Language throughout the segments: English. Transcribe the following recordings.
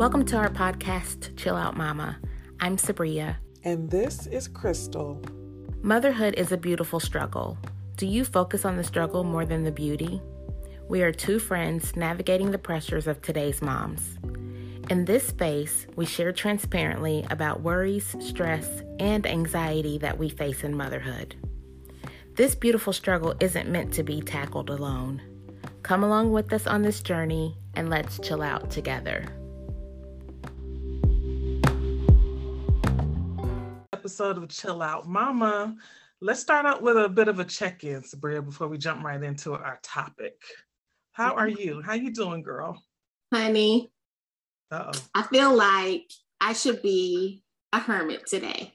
Welcome to our podcast, Chill Out Mama. I'm Sabria. And this is Crystal. Motherhood is a beautiful struggle. Do you focus on the struggle more than the beauty? We are two friends navigating the pressures of today's moms. In this space, we share transparently about worries, stress, and anxiety that we face in motherhood. This beautiful struggle isn't meant to be tackled alone. Come along with us on this journey and let's chill out together. Episode of Chill Out Mama. Let's start out with a bit of a check-in, Sabria, before we jump right into our topic. How are you? How you doing, girl? Honey, Uh-oh. I feel like I should be a hermit today.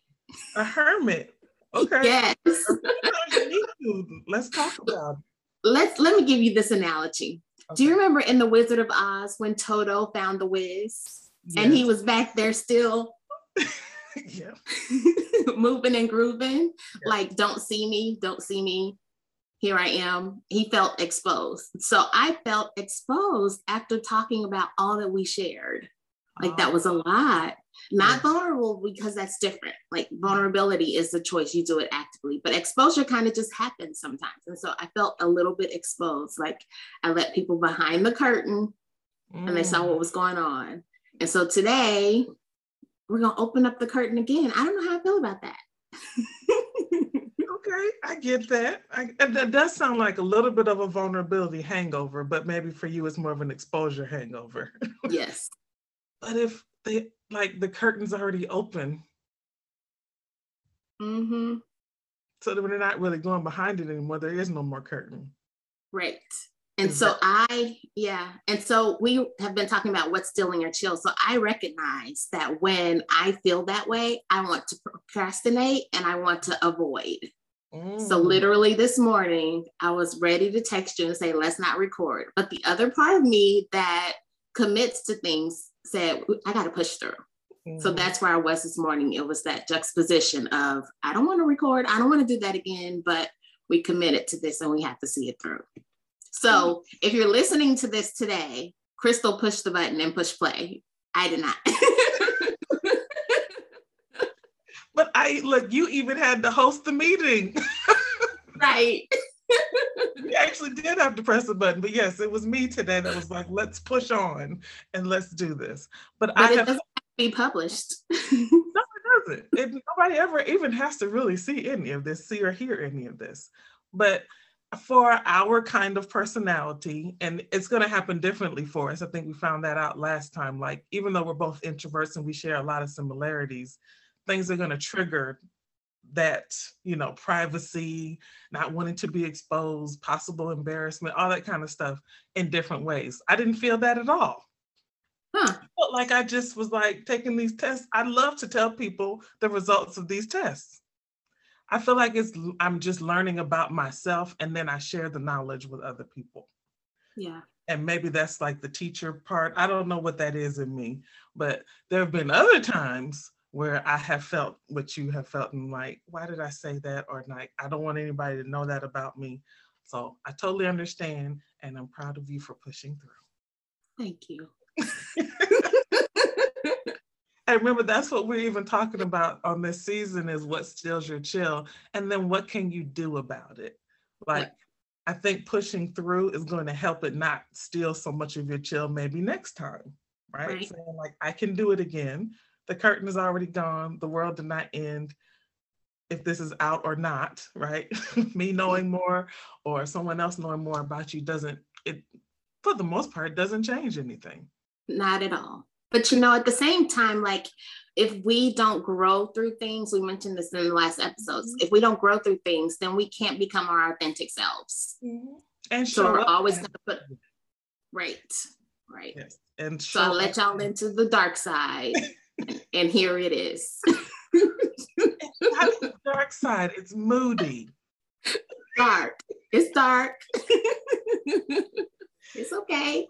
A hermit. Okay. Yes. You need to. Let's talk about it. Let's let me give you this analogy. it. Do you remember in The Wizard of Oz when Toto found the whiz and he was back there still yeah. moving and grooving? Like, don't see me, don't see me. Here I am. He felt exposed. So I felt exposed after talking about all that we shared. Like that was a lot. Not Yes. vulnerable because that's different. Like vulnerability is the choice. You do it actively, but exposure kind of just happens sometimes. And so I felt a little bit exposed. Like I let people behind the curtain and they saw Mm. what was going on. And so today we're gonna open up the curtain again. I don't know how I feel about that. Okay, I get that. I, that does sound like a little bit of a vulnerability hangover, but maybe for you it's more of an exposure hangover. yes. but if they like the curtain's already open, Mm-hmm. so that we're not really going behind it anymore, there is no more curtain. Right. And so I, yeah. And so we have been talking about what's stealing your chill. So I recognize that when I feel that way, I want to procrastinate and I want to avoid. So Mm. literally this morning, I was ready to text you and say, let's not record. But the other part of me that commits to things said, I got to push through. So Mhm. that's where I was this morning. It was that juxtaposition of, I don't want to record. I don't want to do that again, but we committed to this and we have to see it through. So if you're listening to this today, Crystal pushed the button and push play. I did not. But I look, you even had to host the meeting. right. you actually did have to press the button. But yes, it was me today that was like, let's push on and let's do this. But, But I it have doesn't have to be published. no, it doesn't. It, nobody ever even has to really see any of this, see or hear any of this. But for our kind of personality, and it's going to happen differently for us. I think we found that out last time. Like, even though we're both introverts and we share a lot of similarities, things are going to trigger that, you know, privacy, not wanting to be exposed, possible embarrassment, all that kind of stuff in different ways. I didn't feel that at all Huh. felt like I just was like taking these tests. I love to tell people the results of these tests. I feel like it's I'm just learning about myself and then I share the knowledge with other people. Yeah. And maybe that's like the teacher part. I don't know what that is in me, but there have been other times where I have felt what you have felt and like, why did I say that? Or like, I don't want anybody to know that about me. So I totally understand and I'm proud of you for pushing through. Thank you. And remember, that's what we're even talking about on this season is what steals your chill. And then what can you do about it? Like, I think pushing through is going to help it not steal so much of your chill maybe next time, right? Right. Saying, like, I can do it again. The curtain is already gone. The world did not end if this is out or not, right? Me knowing more or someone else knowing more about you doesn't, it, for the most part, doesn't change anything. Not at all. But you know, at the same time, like if we don't grow through things, we mentioned this in the last episodes. Mhm. If we don't grow through things, then we can't become our authentic selves. And So we're always as- gonna put right, right. Yes. And So I show let y'all into the dark side, and here it is. How is the dark side? It's moody. dark. It's dark. it's okay.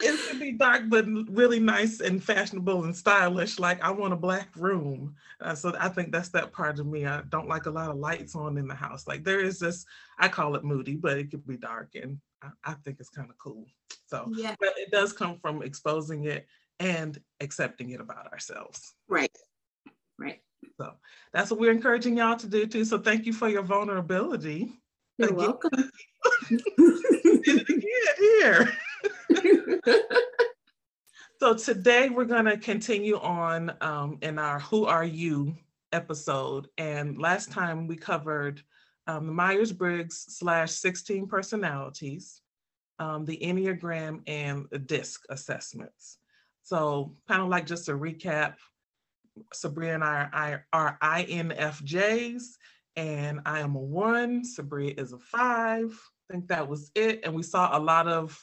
It could be dark, but really nice and fashionable and stylish. Like I want a black room. Uh, so I think that's that part of me. I don't like a lot of lights on in the house. Like there is this, I call it moody, but it could be dark and I, I think it's kind of cool. So, Yeah. but it does come from exposing it and accepting it about ourselves. Right. Right. So that's what we're encouraging y'all to do too. So thank you for your vulnerability. You're again. welcome. here. so today we're going to continue on um, in our Who Are You episode. And last time we covered um, the Myers Briggs slash 16 personalities, um, the Enneagram, and the DISC assessments. So, kind of like just a recap, Sabrina and I are, are INFJs, and I am a one, Sabrina is a five. I think that was it. And we saw a lot of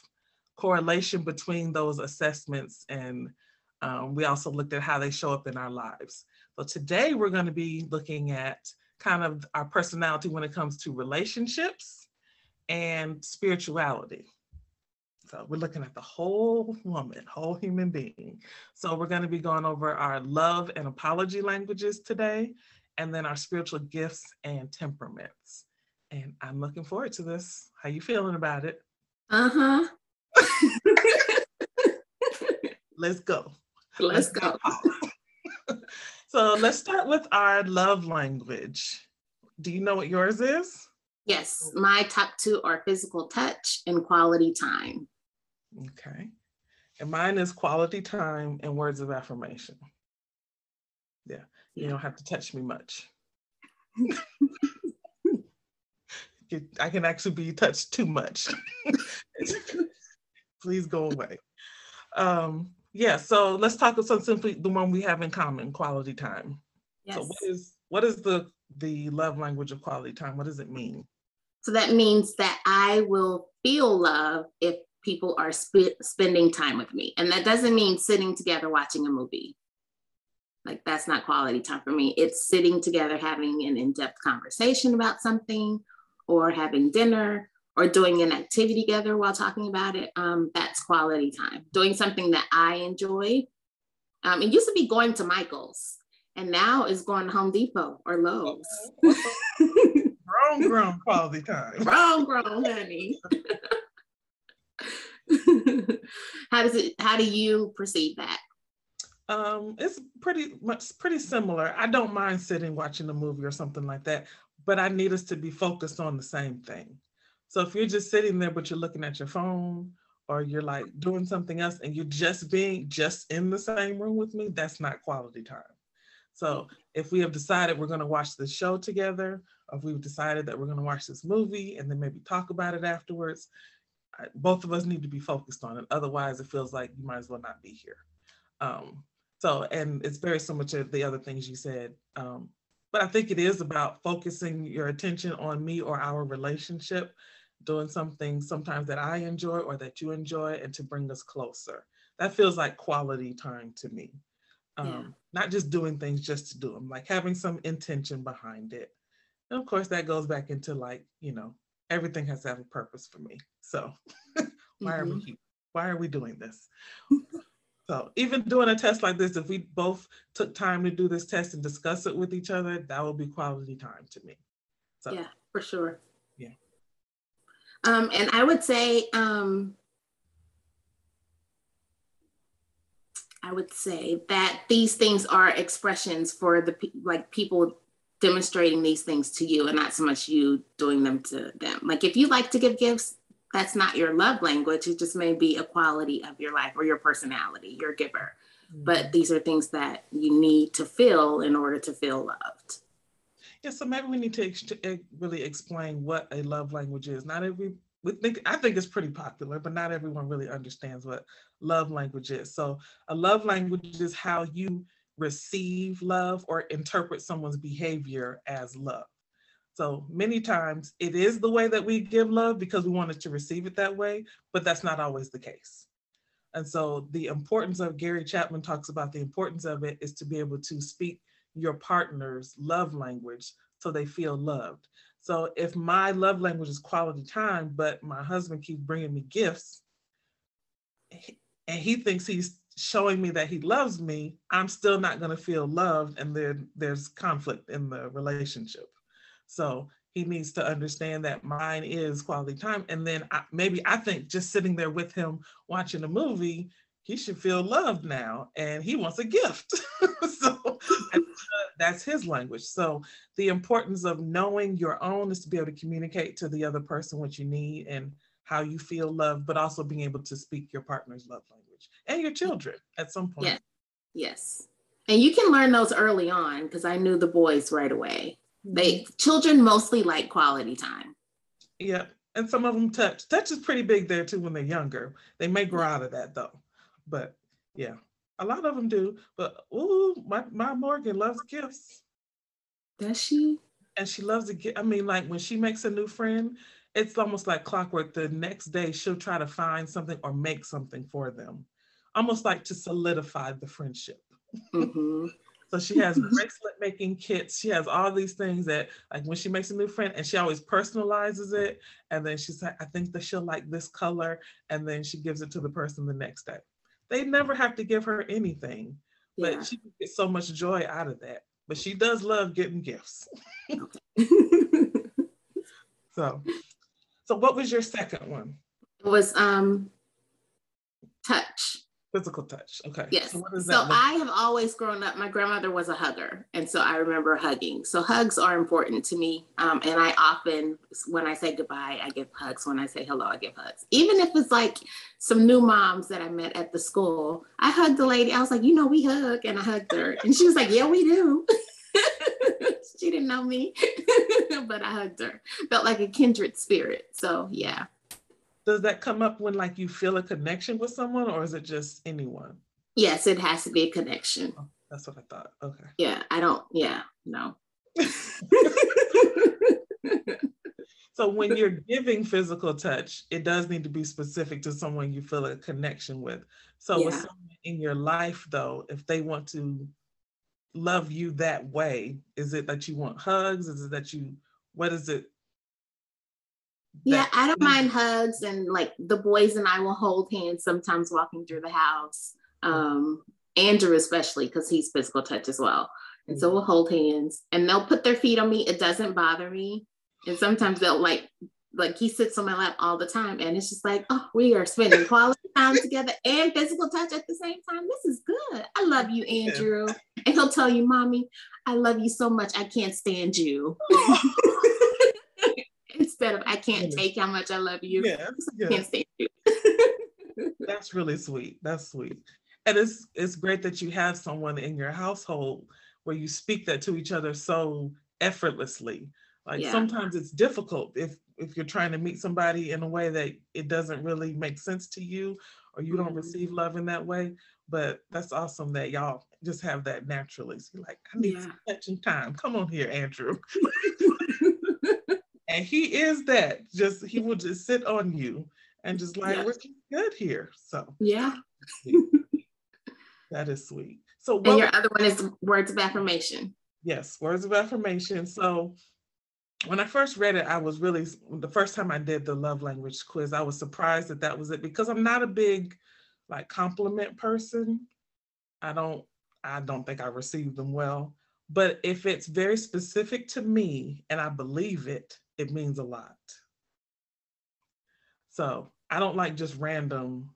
correlation between those assessments, and um, we also looked at how they show up in our lives. So, today we're going to be looking at kind of our personality when it comes to relationships and spirituality. So we're looking at the whole woman, whole human being. So we're going to be going over our love and apology languages today, and then our spiritual gifts and temperaments. And I'm looking forward to this. How you feeling about it? Uh-huh. Let's go. Let's, go. So let's start with our love language. Do you know what yours is? Yes, my top two are physical touch and quality time. Okay. And mine is quality time and words of affirmation. Yeah, you don't have to touch me much. I can actually be touched too much. Please go away. Um, yeah, so let's talk about simply the one we have in common, quality time. Yes. So what is what is the the love language of quality time? What does it mean? So that means that I will feel love if people are sp- spending time with me. And that doesn't mean sitting together watching a movie. Like that's not quality time for me. It's sitting together having an in-depth conversation about something or having dinner or doing an activity together while talking about it, um, that's quality time. Doing something that I enjoy. Um, it used to be going to Michael's, and now is going to Home Depot or Lowe's. grown, grown quality time. Grown, grown, honey. how does it? How do you perceive that? Um, it's pretty much pretty similar. I don't mind sitting watching a movie or something like that, but I need us to be focused on the same thing. So if you're just sitting there, but you're looking at your phone or you're like doing something else and you're just being just in the same room with me, that's not quality time. So if we have decided we're going to watch the show together, or if we've decided that we're going to watch this movie and then maybe talk about it afterwards, both of us need to be focused on it. Otherwise, it feels like you might as well not be here. Um, so, and it's very similar to the other things you said. Um, but I think it is about focusing your attention on me or our relationship doing something sometimes that I enjoy or that you enjoy and to bring us closer. That feels like quality time to me. Um, yeah. Not just doing things just to do them, like having some intention behind it. And of course, that goes back into like, you know, everything has to have a purpose for me. So why mm-hmm. are we mm-hmm. why are we doing this? so even doing a test like this, if we both took time to do this test and discuss it with each other, that would be quality time to me. So yeah, for sure. Um, and I would say, um, I would say that these things are expressions for the like people demonstrating these things to you and not so much you doing them to them. Like if you like to give gifts, that's not your love language. It just may be a quality of your life or your personality, your giver. Mm-hmm. But these are things that you need to feel in order to feel loved. Yeah, so maybe we need to ex- really explain what a love language is. Not every we think I think it's pretty popular, but not everyone really understands what love language is. So a love language is how you receive love or interpret someone's behavior as love. So many times it is the way that we give love because we wanted to receive it that way, but that's not always the case. And so the importance of Gary Chapman talks about the importance of it is to be able to speak your partner's love language so they feel loved. So if my love language is quality time, but my husband keeps bringing me gifts and he thinks he's showing me that he loves me, I'm still not going to feel loved and there, there's conflict in the relationship. So he needs to understand that mine is quality time. And then I, maybe I think just sitting there with him watching a movie, he should feel loved now and he wants a gift. so uh, that's his language. So the importance of knowing your own is to be able to communicate to the other person what you need and how you feel loved, but also being able to speak your partner's love language and your children at some point. Yes. Yes. And you can learn those early on because I knew the boys right away. They mm-hmm. children mostly like quality time. Yep. And some of them touch. Touch is pretty big there too when they're younger. They may grow out of that though. But yeah, a lot of them do. But ooh, my, my Morgan loves gifts. Does she? And she loves to get, I mean, like when she makes a new friend, it's almost like clockwork. The next day she'll try to find something or make something for them, almost like to solidify the friendship. Mm-hmm. so she has bracelet making kits. She has all these things that, like, when she makes a new friend, and she always personalizes it. And then she's like, I think that she'll like this color. And then she gives it to the person the next day. They never have to give her anything, but yeah. she gets so much joy out of that. But she does love getting gifts. so, so what was your second one? It was um touch physical touch. Okay. Yes. So, so i have always grown up my grandmother was a hugger and so i remember hugging. So hugs are important to me um, and i often when i say goodbye i give hugs. When i say hello i give hugs. Even if it's like some new moms that i met at the school i hugged the lady. I was like you know we hug and i hugged her. And she was like yeah we do. She didn't know me but i hugged her. Felt like a kindred spirit. So yeah does that come up when like you feel a connection with someone or is it just anyone? Yes it has to be a connection. Oh, that's what i thought. Okay. Yeah i don't yeah no. So when you're giving physical touch it does need to be specific to someone you feel a connection with. So yeah. with someone in your life though if they want to love you that way is it that you want hugs? Is it that you what is it yeah, I don't mind hugs and like the boys and I will hold hands sometimes walking through the house. Um, Andrew especially because he's physical touch as well. And so we'll mm-hmm. hold hands and they'll put their feet on me. It doesn't bother me. And sometimes they'll like like he sits on my lap all the time and it's just like oh we are spending quality time together and physical touch at the same time this is good i love you andrew and he'll tell you mommy i love you so much i can't stand you instead of I can't take how much I love you. I can't stand you. That's really sweet. That's sweet. And it's it's great that you have someone in your household where you speak that to each other so effortlessly. Like yeah. sometimes it's difficult if if you're trying to meet somebody in a way that it doesn't really make sense to you or you don't mm-hmm. receive love in that way. But that's awesome that y'all just have that naturally. So you're like, I need yeah. some touching time. Come on here, Andrew. and he is that. Just he will just sit on you and just like yes. we're good here. So yeah, that is sweet. So and your other one is words of affirmation. Yes, words of affirmation. So when I first read it, I was really the first time I did the love language quiz. I was surprised that that was it because I'm not a big like compliment person. I don't I don't think I receive them well. But if it's very specific to me and I believe it, it means a lot. So I don't like just random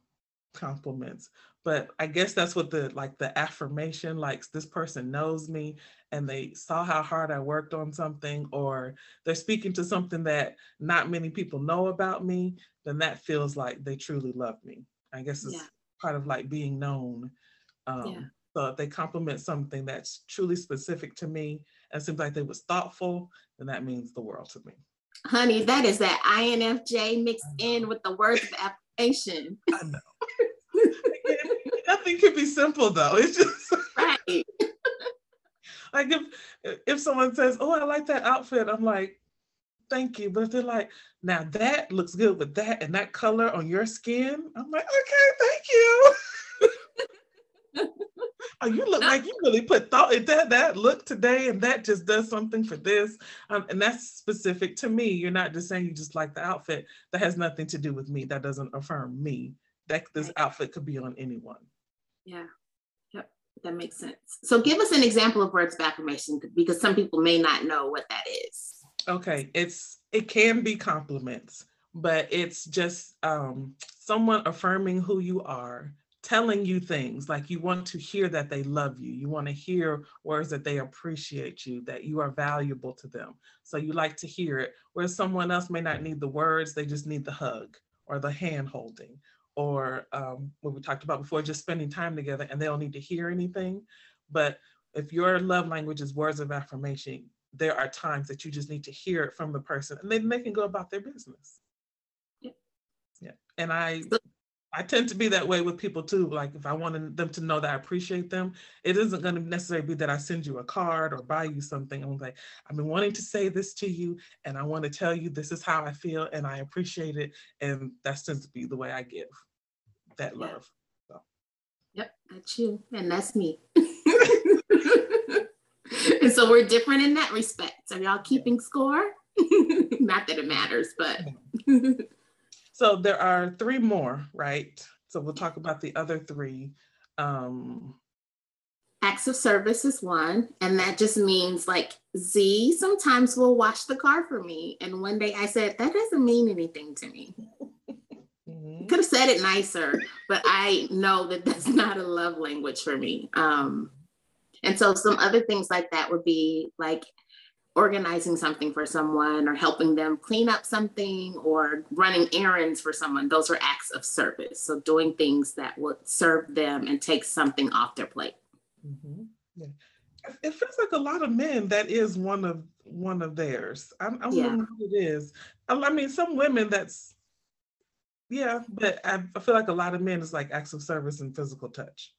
compliments, but I guess that's what the like the affirmation, like this person knows me and they saw how hard I worked on something, or they're speaking to something that not many people know about me, then that feels like they truly love me. I guess it's yeah. part of like being known. Um, yeah. So if they compliment something that's truly specific to me and seems like they was thoughtful, then that means the world to me. Honey, that is that INFJ mixed in with the words of affirmation. I know. Nothing can be simple though. It's just right. like if if someone says, "Oh, I like that outfit," I'm like, "Thank you," but if they're like, "Now that looks good with that and that color on your skin," I'm like, "Okay, thank you." You look like you really put thought in that that look today, and that just does something for this. Um, and that's specific to me. You're not just saying you just like the outfit. That has nothing to do with me. That doesn't affirm me. That this right. outfit could be on anyone. Yeah. Yep. That makes sense. So give us an example of words of affirmation because some people may not know what that is. Okay. It's it can be compliments, but it's just um someone affirming who you are telling you things like you want to hear that they love you you want to hear words that they appreciate you that you are valuable to them so you like to hear it whereas someone else may not need the words they just need the hug or the hand holding or um, what we talked about before just spending time together and they don't need to hear anything but if your love language is words of affirmation there are times that you just need to hear it from the person and then they can go about their business yeah, yeah. and i I tend to be that way with people too. Like if I wanted them to know that I appreciate them, it isn't going to necessarily be that I send you a card or buy you something. I'm like, I've been wanting to say this to you, and I want to tell you this is how I feel, and I appreciate it. And that tends to be the way I give that love. So. Yep, that's you, and that's me. and so we're different in that respect. Are y'all keeping score? Not that it matters, but. So there are three more, right? So we'll talk about the other three. Um, Acts of service is one, and that just means like Z sometimes will wash the car for me. And one day I said, that doesn't mean anything to me. Mm-hmm. Could have said it nicer, but I know that that's not a love language for me. Um, and so some other things like that would be like organizing something for someone or helping them clean up something or running errands for someone those are acts of service so doing things that would serve them and take something off their plate mm-hmm. yeah. it feels like a lot of men that is one of one of theirs i, I yeah. wonder what it is I, I, mean some women that's yeah but I, I feel like a lot of men is like acts of service and physical touch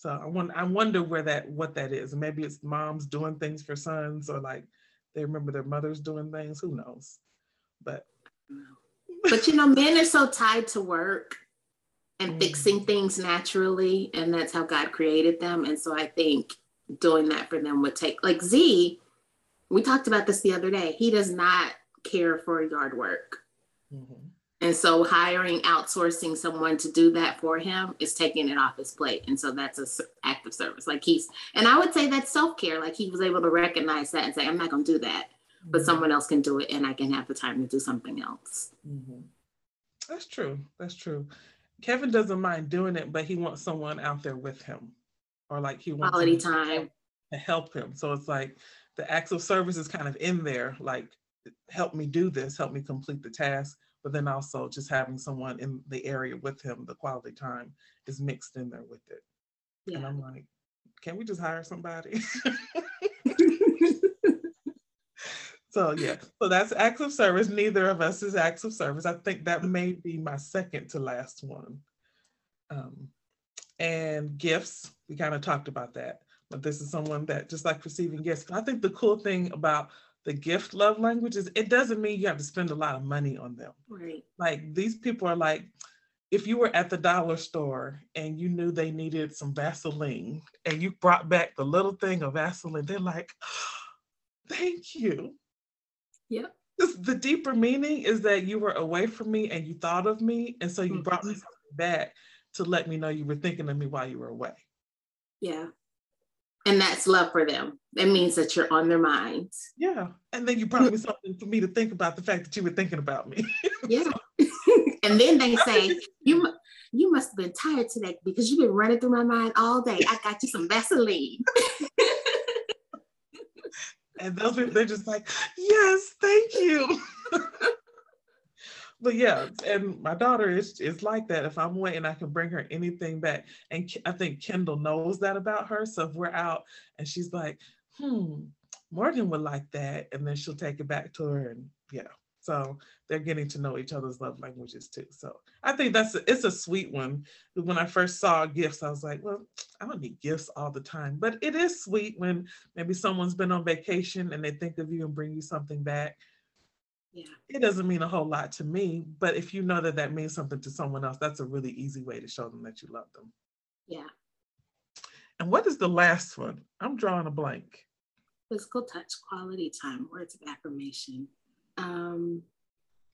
so I want I wonder where that what that is. Maybe it's moms doing things for sons or like they remember their mothers doing things. Who knows? But but you know, men are so tied to work and mm. fixing things naturally, and that's how God created them. And so I think doing that for them would take like Z. We talked about this the other day. He does not care for yard work. Mm-hmm. And so hiring, outsourcing someone to do that for him is taking it off his plate. And so that's a act of service. Like he's, and I would say that's self-care. Like he was able to recognize that and say, I'm not going to do that, mm-hmm. but someone else can do it and I can have the time to do something else. Mm-hmm. That's true. That's true. Kevin doesn't mind doing it, but he wants someone out there with him or like he wants quality time to help him. So it's like the acts of service is kind of in there, like help me do this, help me complete the task but then also just having someone in the area with him, the quality time is mixed in there with it. Yeah. And I'm like, can we just hire somebody? so yeah, so that's acts of service. Neither of us is acts of service. I think that may be my second to last one. Um, and gifts, we kind of talked about that. But this is someone that just like receiving gifts. I think the cool thing about the gift love languages, it doesn't mean you have to spend a lot of money on them. Right. Like these people are like, if you were at the dollar store and you knew they needed some Vaseline and you brought back the little thing of Vaseline, they're like, thank you. Yep. The deeper meaning is that you were away from me and you thought of me. And so you mm-hmm. brought me something back to let me know you were thinking of me while you were away. Yeah and that's love for them. That means that you're on their minds. Yeah. And then you brought me something for me to think about the fact that you were thinking about me. yeah. and then they say, you you must have been tired today because you've been running through my mind all day. I got you some Vaseline. and those people they're just like, yes, thank you but yeah, and my daughter is is like that. If I'm waiting, I can bring her anything back. And I think Kendall knows that about her. So if we're out and she's like, hmm, Morgan would like that, and then she'll take it back to her, and yeah. So they're getting to know each other's love languages too. So I think that's a, it's a sweet one. When I first saw gifts, I was like, well, I don't need gifts all the time, but it is sweet when maybe someone's been on vacation and they think of you and bring you something back yeah. It doesn't mean a whole lot to me, but if you know that that means something to someone else, that's a really easy way to show them that you love them. Yeah. And what is the last one? I'm drawing a blank. Physical touch, quality time, words of affirmation. Um,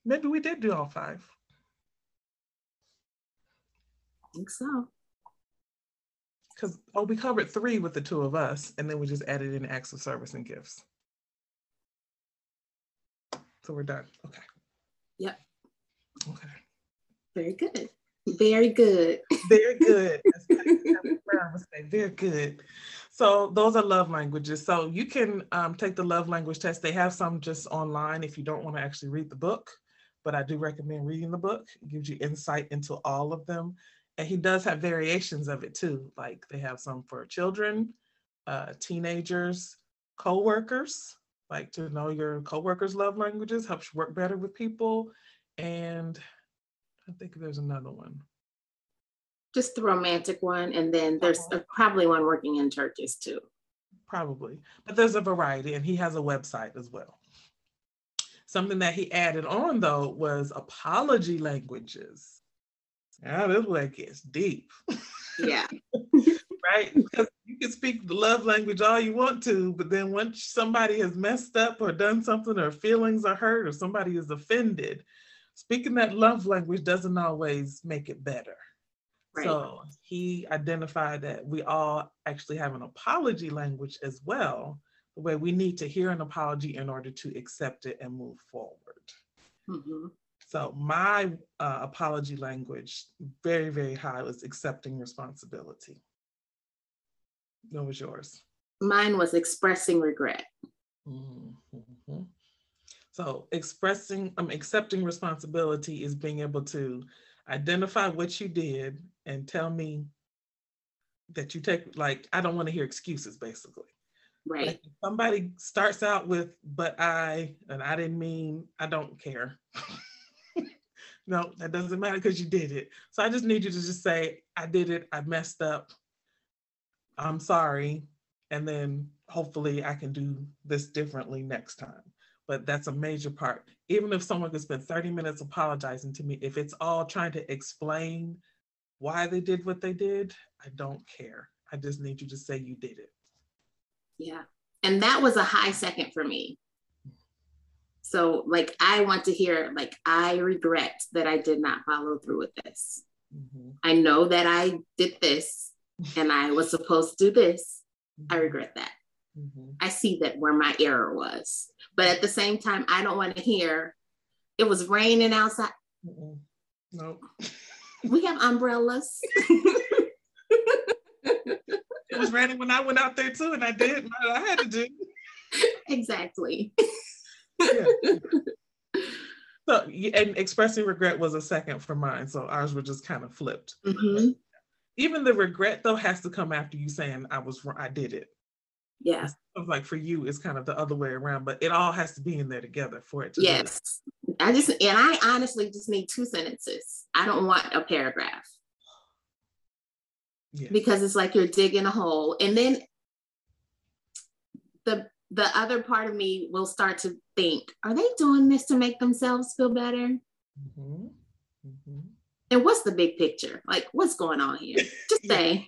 Maybe we did do all five. I think so. Because, oh, we covered three with the two of us, and then we just added in acts of service and gifts. So we're done. Okay. Yep. Okay. Very good. Very good. Very good. Very good. So those are love languages. So you can um, take the love language test. They have some just online if you don't want to actually read the book, but I do recommend reading the book. It gives you insight into all of them. And he does have variations of it too. Like they have some for children, uh, teenagers, co-workers, like to know your co-workers love languages, helps you work better with people. And I think there's another one just the romantic one, and then there's uh-huh. probably one working in Turkish too. Probably, but there's a variety, and he has a website as well. Something that he added on though was apology languages. Now this one gets deep. Yeah. right? Because you can speak the love language all you want to, but then once somebody has messed up or done something or feelings are hurt or somebody is offended, speaking that love language doesn't always make it better. Right. So he identified that we all actually have an apology language as well, the way we need to hear an apology in order to accept it and move forward. Mm-hmm. So my uh, apology language, very, very high, was accepting responsibility. What was yours? Mine was expressing regret. Mm-hmm. So expressing, um, accepting responsibility is being able to identify what you did and tell me that you take like i don't want to hear excuses basically right like somebody starts out with but i and i didn't mean i don't care no that doesn't matter because you did it so i just need you to just say i did it i messed up i'm sorry and then hopefully i can do this differently next time but that's a major part. Even if someone could spend 30 minutes apologizing to me, if it's all trying to explain why they did what they did, I don't care. I just need you to say you did it. Yeah. And that was a high second for me. So, like, I want to hear, like, I regret that I did not follow through with this. Mm-hmm. I know that I did this and I was supposed to do this. Mm-hmm. I regret that. Mm-hmm. I see that where my error was. But at the same time, I don't want to hear it was raining outside. No. Nope. We have umbrellas. it was raining when I went out there too, and I did what I had to do. Exactly. yeah. So, and expressing regret was a second for mine. So ours were just kind of flipped. Mm-hmm. Even the regret though has to come after you saying I was I did it. Yeah. Like for you, it's kind of the other way around, but it all has to be in there together for it to. Yes. I just, and I honestly just need two sentences. I don't want a paragraph. Yes. Because it's like you're digging a hole. And then the the other part of me will start to think, are they doing this to make themselves feel better? Mm-hmm. Mm-hmm. And what's the big picture? Like, what's going on here? Just say.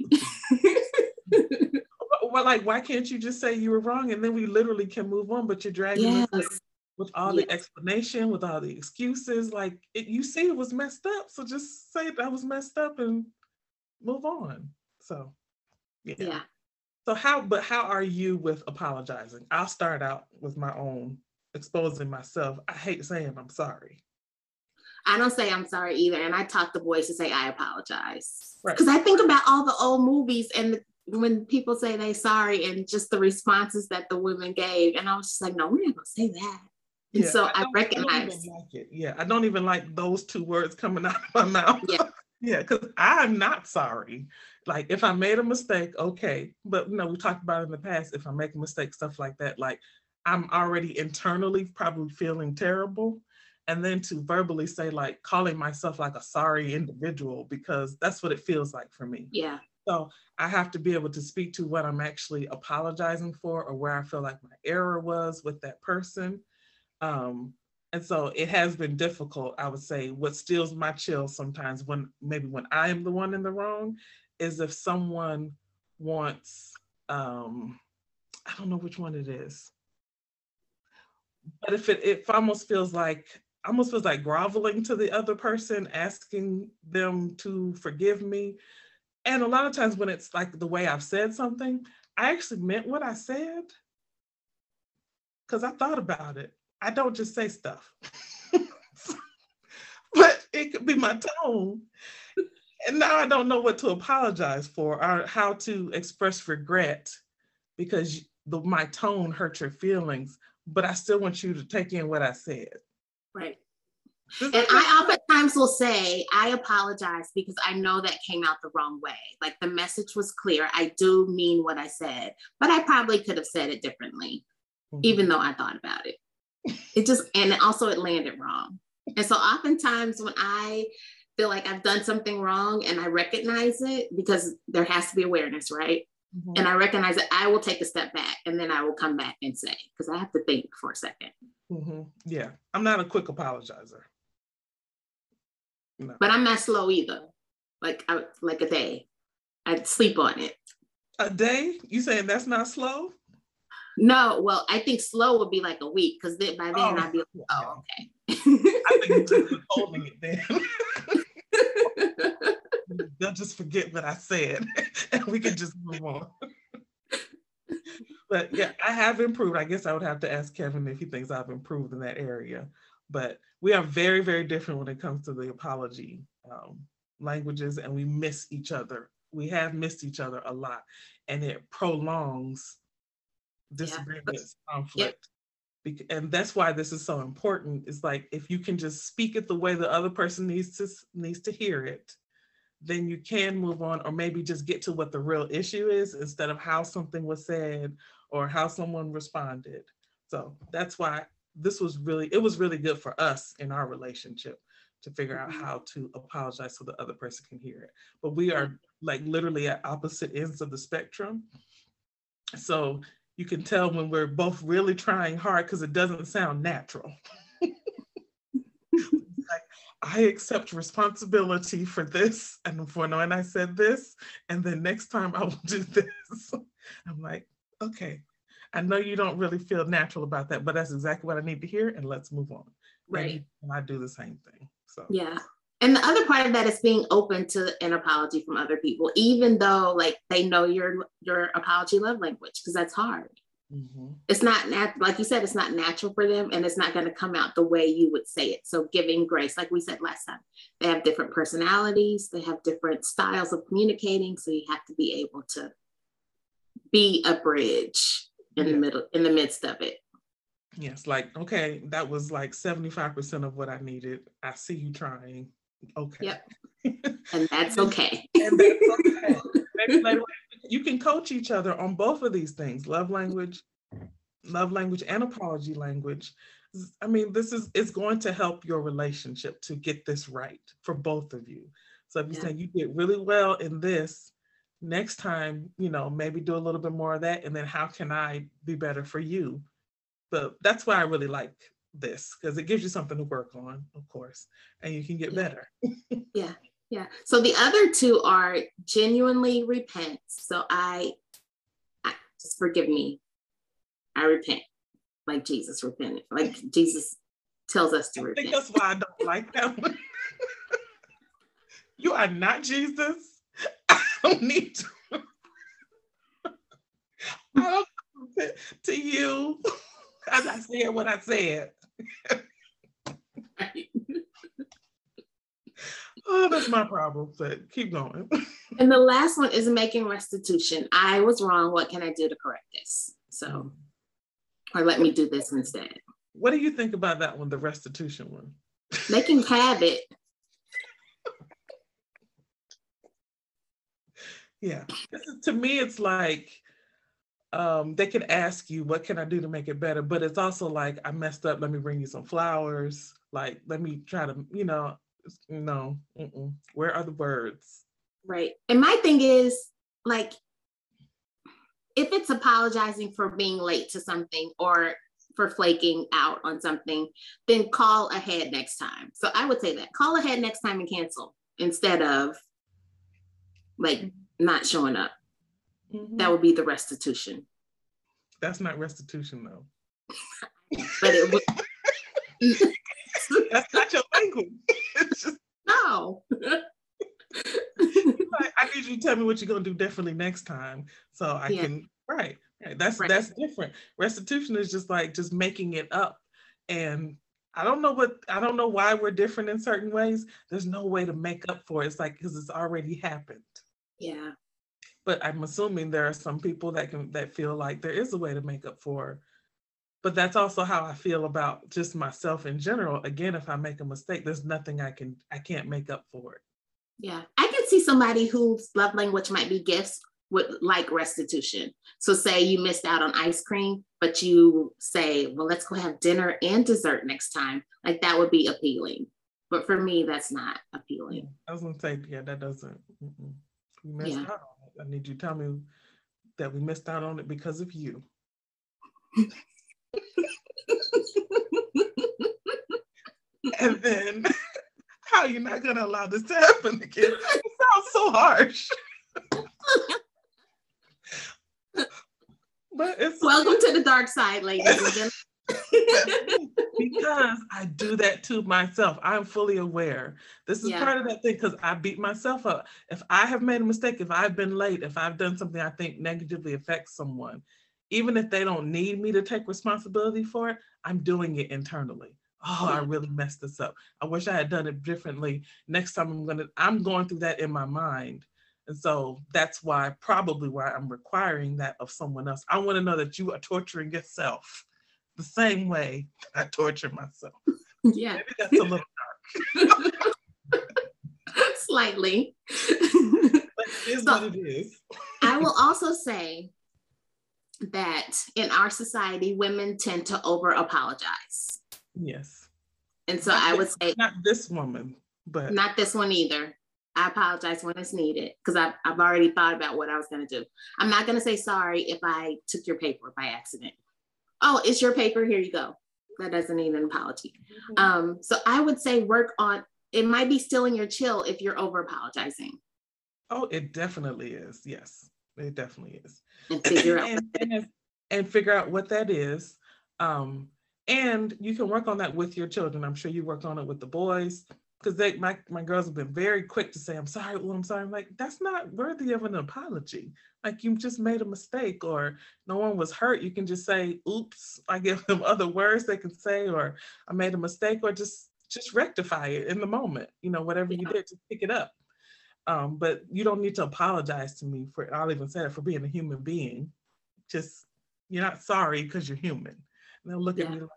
well, like, why can't you just say you were wrong and then we literally can move on? But you're dragging yes. us with all yes. the explanation, with all the excuses. Like, it, you see, it was messed up. So just say that was messed up and move on. So, yeah. yeah. So how, but how are you with apologizing? I'll start out with my own exposing myself. I hate saying I'm sorry. I don't say I'm sorry either. And I talk the boys to say I apologize. Because right. I think about all the old movies and the when people say they sorry and just the responses that the women gave, and I was just like, no, we're not gonna say that. And yeah, so I, I recognize. I like it. Yeah, I don't even like those two words coming out of my mouth. Yeah, yeah, because I'm not sorry. Like if I made a mistake, okay, but you know we talked about in the past. If I make a mistake, stuff like that, like I'm already internally probably feeling terrible. And then to verbally say, like, calling myself like a sorry individual, because that's what it feels like for me. Yeah. So I have to be able to speak to what I'm actually apologizing for or where I feel like my error was with that person. Um, and so it has been difficult, I would say. What steals my chill sometimes when maybe when I am the one in the wrong is if someone wants, um, I don't know which one it is. But if it, it almost feels like almost feels like groveling to the other person, asking them to forgive me and a lot of times when it's like the way I've said something, I actually meant what I said because I thought about it. I don't just say stuff, but it could be my tone. and now I don't know what to apologize for or how to express regret because the, my tone hurt your feelings, but I still want you to take in what I said. Right. And I oftentimes will say, I apologize because I know that came out the wrong way. Like the message was clear. I do mean what I said, but I probably could have said it differently, mm-hmm. even though I thought about it. It just, and also it landed wrong. And so oftentimes when I feel like I've done something wrong and I recognize it, because there has to be awareness, right? Mm-hmm. And I recognize that I will take a step back and then I will come back and say, because I have to think for a 2nd mm-hmm. Yeah, I'm not a quick apologizer. No. But I'm not slow either. Like I, like a day. I'd sleep on it. A day? You saying that's not slow? No, well, I think slow would be like a week because then by then oh, I'd be like, oh, okay. I think you're holding it then. They'll just forget what I said and we can just move on. But yeah, I have improved. I guess I would have to ask Kevin if he thinks I've improved in that area. But we are very, very different when it comes to the apology um, languages, and we miss each other. We have missed each other a lot, and it prolongs disagreements, yeah. conflict. Yep. And that's why this is so important. It's like if you can just speak it the way the other person needs to needs to hear it, then you can move on, or maybe just get to what the real issue is instead of how something was said or how someone responded. So that's why this was really it was really good for us in our relationship to figure out mm-hmm. how to apologize so the other person can hear it. But we are like literally at opposite ends of the spectrum. So you can tell when we're both really trying hard because it doesn't sound natural. I accept responsibility for this and for knowing I said this, and then next time I will do this. I'm like, okay, I know you don't really feel natural about that, but that's exactly what I need to hear, and let's move on. Right. And I do the same thing. So yeah. And the other part of that is being open to an apology from other people, even though like they know your your apology love language, because that's hard. Mm-hmm. It's not nat- like you said, it's not natural for them, and it's not going to come out the way you would say it. So giving grace, like we said last time, they have different personalities, they have different styles of communicating, so you have to be able to be a bridge in yeah. the middle in the midst of it. Yes like okay that was like 75% of what i needed. I see you trying. Okay. Yep. And that's okay. and that's okay you can coach each other on both of these things love language love language and apology language i mean this is it's going to help your relationship to get this right for both of you so if you yeah. say you did really well in this next time, you know, maybe do a little bit more of that. And then how can I be better for you? But that's why I really like this because it gives you something to work on, of course, and you can get yeah. better. yeah. Yeah. So the other two are genuinely repent. So I, I just forgive me. I repent like Jesus repented, like Jesus tells us to I repent. think that's why I don't like that one. you are not Jesus I don't need to. I don't to you as I said what I said. Oh, that's my problem. But keep going. and the last one is making restitution. I was wrong. What can I do to correct this? So, or let me do this instead. What do you think about that one, the restitution one? Making habit yeah to me it's like um, they can ask you what can i do to make it better but it's also like i messed up let me bring you some flowers like let me try to you know no mm-mm. where are the words right and my thing is like if it's apologizing for being late to something or for flaking out on something then call ahead next time so i would say that call ahead next time and cancel instead of like not showing up. Mm-hmm. That would be the restitution. That's not restitution though. but it would. That's not your language. No. I need you to tell me what you're gonna do differently next time, so I yeah. can. Right, right. That's right. that's different. Restitution is just like just making it up, and I don't know what I don't know why we're different in certain ways. There's no way to make up for it. It's like because it's already happened. Yeah. But I'm assuming there are some people that can that feel like there is a way to make up for. But that's also how I feel about just myself in general. Again, if I make a mistake, there's nothing I can I can't make up for it. Yeah. I can see somebody whose love language might be gifts would like restitution. So say you missed out on ice cream, but you say, well, let's go have dinner and dessert next time. Like that would be appealing. But for me, that's not appealing. I was gonna say, yeah, that doesn't. Mm-mm. We missed yeah. out on it. I need you to tell me that we missed out on it because of you. and then how are you not gonna allow this to happen again? It sounds so harsh. but it's welcome to the dark side, ladies and gentlemen. because I do that to myself. I'm fully aware. This is yeah. part of that thing because I beat myself up. If I have made a mistake, if I've been late, if I've done something I think negatively affects someone, even if they don't need me to take responsibility for it, I'm doing it internally. Oh, I really messed this up. I wish I had done it differently. Next time I'm gonna, I'm going through that in my mind. And so that's why, probably why I'm requiring that of someone else. I want to know that you are torturing yourself the same way I torture myself. Yeah. Maybe that's a little dark. Slightly. but it is so, what it is. I will also say that in our society, women tend to over apologize. Yes. And so not I would say, not this woman, but not this one either. I apologize when it's needed because I've, I've already thought about what I was going to do. I'm not going to say sorry if I took your paper by accident. Oh, it's your paper. Here you go. That doesn't need an apology. Mm-hmm. Um, so I would say work on it, might be stealing your chill if you're over apologizing. Oh, it definitely is. Yes, it definitely is. And figure out and, and, and, figure out what that is. Um, and you can work on that with your children. I'm sure you work on it with the boys because they my, my girls have been very quick to say i'm sorry well i'm sorry I'm like that's not worthy of an apology like you just made a mistake or no one was hurt you can just say oops i give them other words they can say or i made a mistake or just just rectify it in the moment you know whatever yeah. you did just pick it up um, but you don't need to apologize to me for i'll even say it for being a human being just you're not sorry because you're human and they'll look yeah. at me like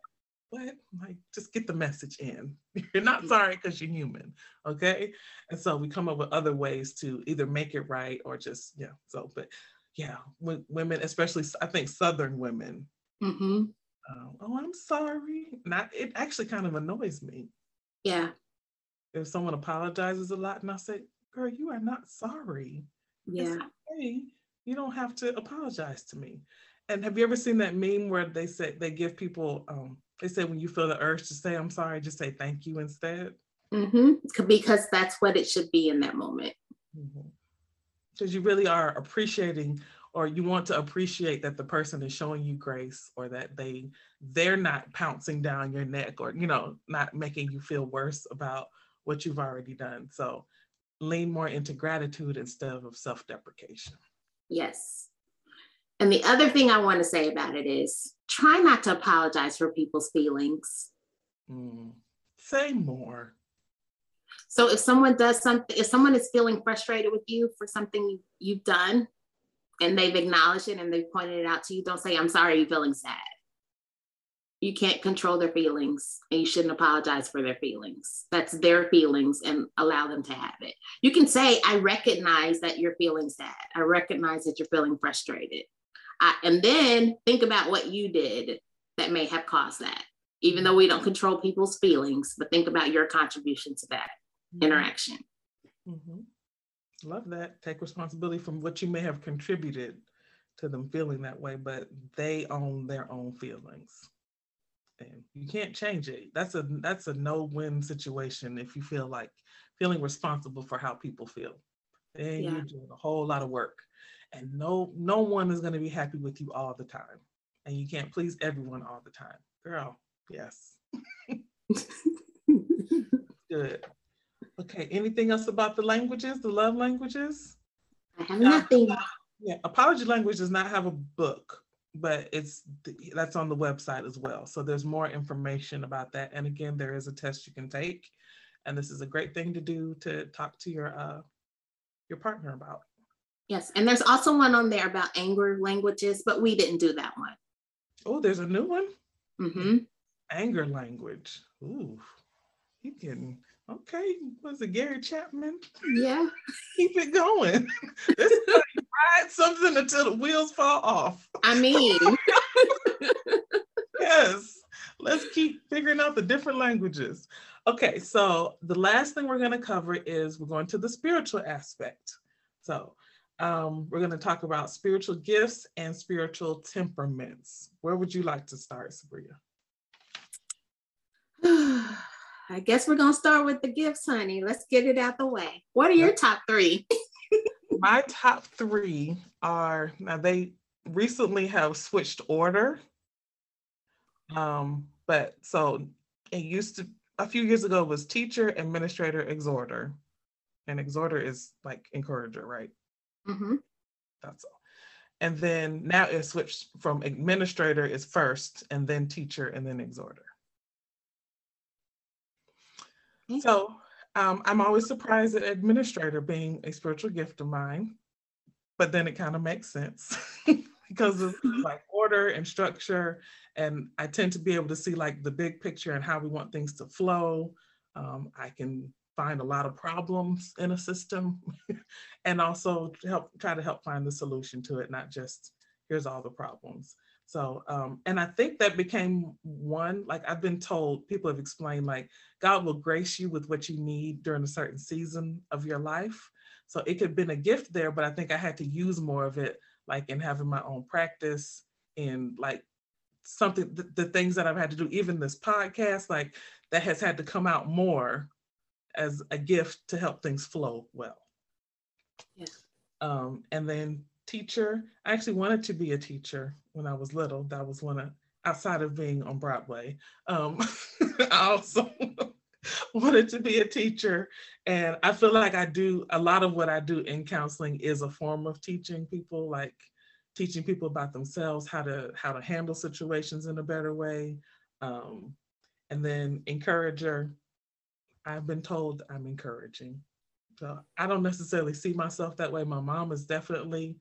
what? Like, just get the message in. You're not sorry because you're human. Okay. And so we come up with other ways to either make it right or just, yeah. So, but yeah, women, especially, I think Southern women, mm-hmm. uh, oh, I'm sorry. Not, it actually kind of annoys me. Yeah. If someone apologizes a lot and I say, girl, you are not sorry. Yeah. Okay. You don't have to apologize to me. And have you ever seen that meme where they say they give people um, they say when you feel the urge to say I'm sorry, just say thank you instead. Mm-hmm. Because that's what it should be in that moment. Because mm-hmm. you really are appreciating or you want to appreciate that the person is showing you grace or that they they're not pouncing down your neck or you know not making you feel worse about what you've already done so lean more into gratitude instead of self-deprecation yes and the other thing I want to say about it is try not to apologize for people's feelings. Mm. Say more. So if someone does something, if someone is feeling frustrated with you for something you've done and they've acknowledged it and they've pointed it out to you, don't say, I'm sorry you're feeling sad. You can't control their feelings and you shouldn't apologize for their feelings. That's their feelings and allow them to have it. You can say, I recognize that you're feeling sad. I recognize that you're feeling frustrated. I, and then think about what you did that may have caused that, even though we don't control people's feelings, but think about your contribution to that mm-hmm. interaction. Mm-hmm. Love that. Take responsibility from what you may have contributed to them feeling that way, but they own their own feelings. You can't change it. That's a that's a no-win situation if you feel like feeling responsible for how people feel. Then yeah. you're doing a whole lot of work. And no no one is going to be happy with you all the time. And you can't please everyone all the time. Girl yes. Good. Okay anything else about the languages the love languages? I have nothing. Yeah apology language does not have a book but it's that's on the website as well. So there's more information about that. And again, there is a test you can take, and this is a great thing to do to talk to your uh, your partner about. Yes, and there's also one on there about anger languages, but we didn't do that one. Oh, there's a new one. Mm-hmm. Anger language. Ooh, you can okay. Was it Gary Chapman? Yeah. Keep it going. this is ride something until the wheels fall off. I mean, yes. Let's keep figuring out the different languages. Okay, so the last thing we're going to cover is we're going to the spiritual aspect. So um, we're going to talk about spiritual gifts and spiritual temperaments. Where would you like to start, Sabria? I guess we're going to start with the gifts, honey. Let's get it out the way. What are your top three? My top three are now they recently have switched order. Um, but so it used to a few years ago was teacher, administrator, exhorter. And exhorter is like encourager, right? Mm-hmm. That's all. And then now it switched from administrator is first, and then teacher, and then exhorter. Okay. So um, I'm always surprised at administrator being a spiritual gift of mine, but then it kind of makes sense because of mm-hmm. like order and structure. And I tend to be able to see like the big picture and how we want things to flow. Um, I can find a lot of problems in a system and also help try to help find the solution to it, not just here's all the problems. So, um, and I think that became one, like I've been told, people have explained, like God will grace you with what you need during a certain season of your life. So it could have been a gift there, but I think I had to use more of it, like in having my own practice in like something, the, the things that I've had to do, even this podcast, like that has had to come out more as a gift to help things flow well. Yeah. Um, and then teacher, I actually wanted to be a teacher when I was little. That was one of outside of being on Broadway. Um, I also wanted to be a teacher. And I feel like I do a lot of what I do in counseling is a form of teaching people, like teaching people about themselves, how to how to handle situations in a better way. Um, and then encourager, I've been told I'm encouraging. So I don't necessarily see myself that way. My mom is definitely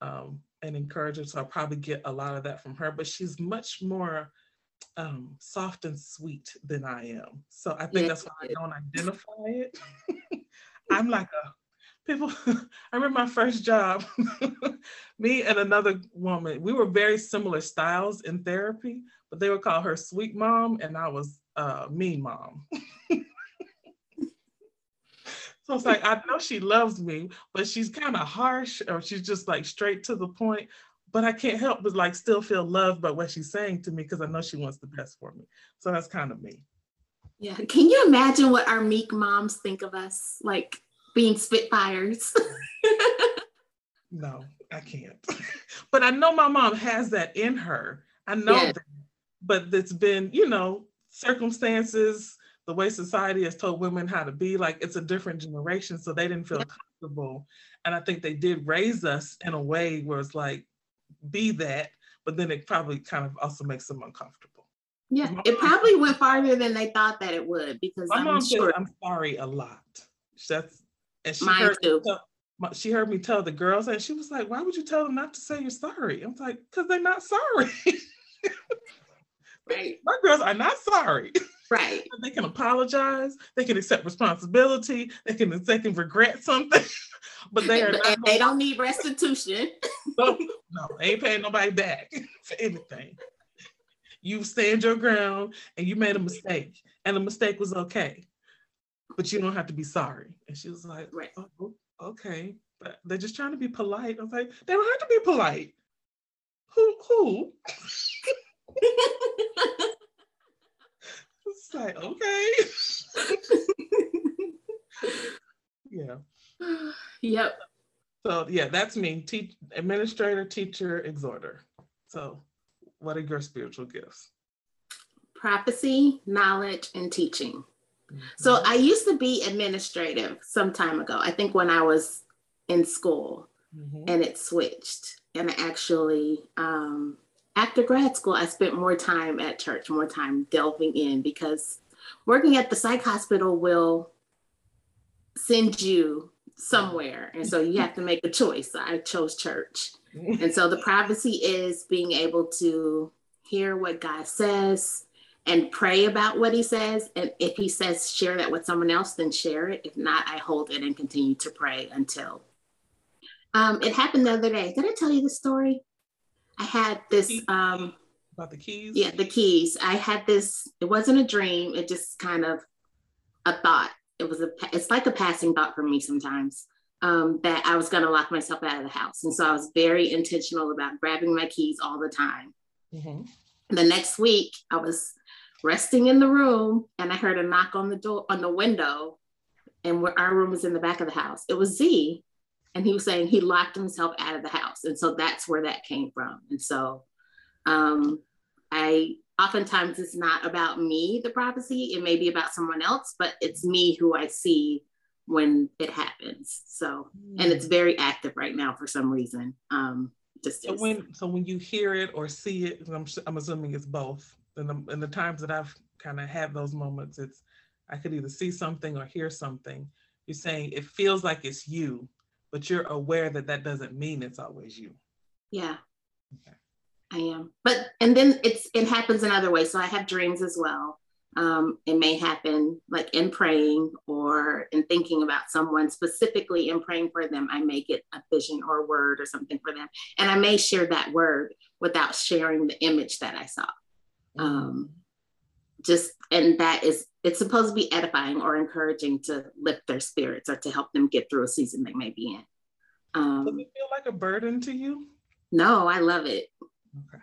um, an encourager, so I probably get a lot of that from her. But she's much more um, soft and sweet than I am. So I think that's why I don't identify it. I'm like a people. I remember my first job. me and another woman, we were very similar styles in therapy, but they would call her sweet mom, and I was uh, mean mom. So it's like, I know she loves me, but she's kind of harsh or she's just like straight to the point. But I can't help but like still feel loved by what she's saying to me because I know she wants the best for me. So that's kind of me. Yeah. Can you imagine what our meek moms think of us? Like being spitfires. no, I can't. but I know my mom has that in her. I know yeah. that. But it's been, you know, circumstances, the way society has told women how to be like it's a different generation so they didn't feel comfortable. And i think they did raise us in a way where it's like be that but then it probably kind of also makes them uncomfortable. Yeah it probably went farther than they thought that it would because my I'm mom sure. i'm sorry a lot. That's and she Mine heard too. Tell, she heard me tell the girls and she was like why would you tell them not to say you're sorry? I'm like because they're not sorry. Right. My girls are not sorry Right. They can apologize. They can accept responsibility. They can they can regret something, but they are not. they don't need restitution. no, no, they ain't paying nobody back for anything. You stand your ground, and you made a mistake, and the mistake was okay, but you don't have to be sorry. And she was like, right. Oh, oh okay, but they're just trying to be polite. I was like, they don't have to be polite. Who who? It's like, okay. yeah. Yep. So yeah, that's me. Teach administrator, teacher, exhorter. So what are your spiritual gifts? Prophecy, knowledge, and teaching. Mm-hmm. So I used to be administrative some time ago. I think when I was in school mm-hmm. and it switched. And I actually um, after grad school, I spent more time at church, more time delving in because working at the psych hospital will send you somewhere. And so you have to make a choice. I chose church. And so the prophecy is being able to hear what God says and pray about what he says. And if he says share that with someone else, then share it. If not, I hold it and continue to pray until. Um, it happened the other day. Did I tell you the story? I had this um about the keys. Yeah, the keys. I had this, it wasn't a dream, it just kind of a thought. It was a it's like a passing thought for me sometimes. Um, that I was gonna lock myself out of the house. And so I was very intentional about grabbing my keys all the time. Mm-hmm. The next week I was resting in the room and I heard a knock on the door on the window. And our room was in the back of the house. It was Z. And he was saying he locked himself out of the house. And so that's where that came from. And so um, I oftentimes it's not about me, the prophecy. It may be about someone else, but it's me who I see when it happens. So, and it's mm. very active right now for some reason. Um, just so when so when you hear it or see it, I'm, I'm assuming it's both. In the in the times that I've kind of had those moments, it's I could either see something or hear something. You're saying it feels like it's you, but you're aware that that doesn't mean it's always you. Yeah. Okay. I am. But and then it's it happens in other ways. So I have dreams as well. Um, it may happen like in praying or in thinking about someone specifically in praying for them. I may get a vision or a word or something for them, and I may share that word without sharing the image that I saw. Mm-hmm. Um, just and that is it's supposed to be edifying or encouraging to lift their spirits or to help them get through a season they may be in. Um, Does it feel like a burden to you? No, I love it. Okay.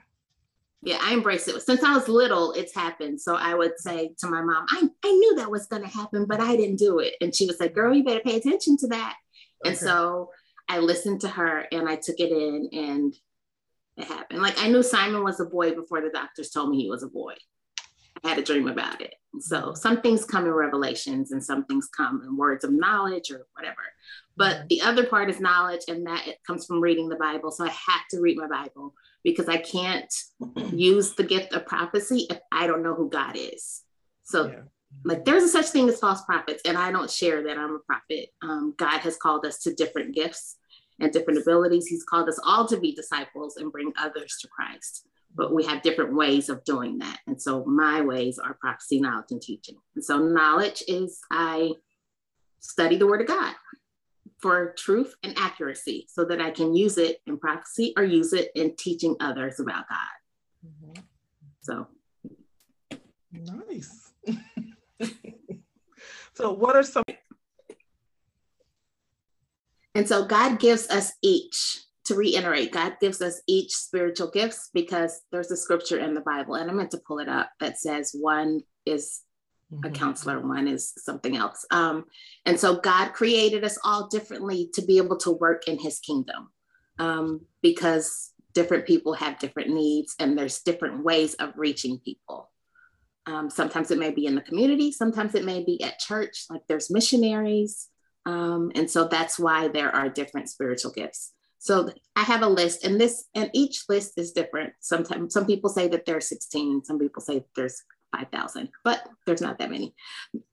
Yeah, I embrace it. Since I was little, it's happened. So I would say to my mom, I, I knew that was going to happen, but I didn't do it. And she was like, girl, you better pay attention to that. Okay. And so I listened to her and I took it in and it happened. Like I knew Simon was a boy before the doctors told me he was a boy. Had a dream about it. So mm-hmm. some things come in revelations and some things come in words of knowledge or whatever. But mm-hmm. the other part is knowledge, and that it comes from reading the Bible. So I have to read my Bible because I can't use the gift of prophecy if I don't know who God is. So, yeah. like, there's a such thing as false prophets, and I don't share that I'm a prophet. Um, God has called us to different gifts and different abilities. He's called us all to be disciples and bring others to Christ. But we have different ways of doing that. And so, my ways are prophecy, knowledge, and teaching. And so, knowledge is I study the Word of God for truth and accuracy so that I can use it in prophecy or use it in teaching others about God. Mm-hmm. So nice. so, what are some? And so, God gives us each, to reiterate, God gives us each spiritual gifts because there's a scripture in the Bible, and I meant to pull it up that says one is mm-hmm. a counselor, one is something else. Um, and so God created us all differently to be able to work in his kingdom um, because different people have different needs and there's different ways of reaching people. Um, sometimes it may be in the community, sometimes it may be at church, like there's missionaries. Um, and so that's why there are different spiritual gifts. So I have a list, and this and each list is different. Sometimes some people say that there's 16, some people say there's 5,000, but there's not that many.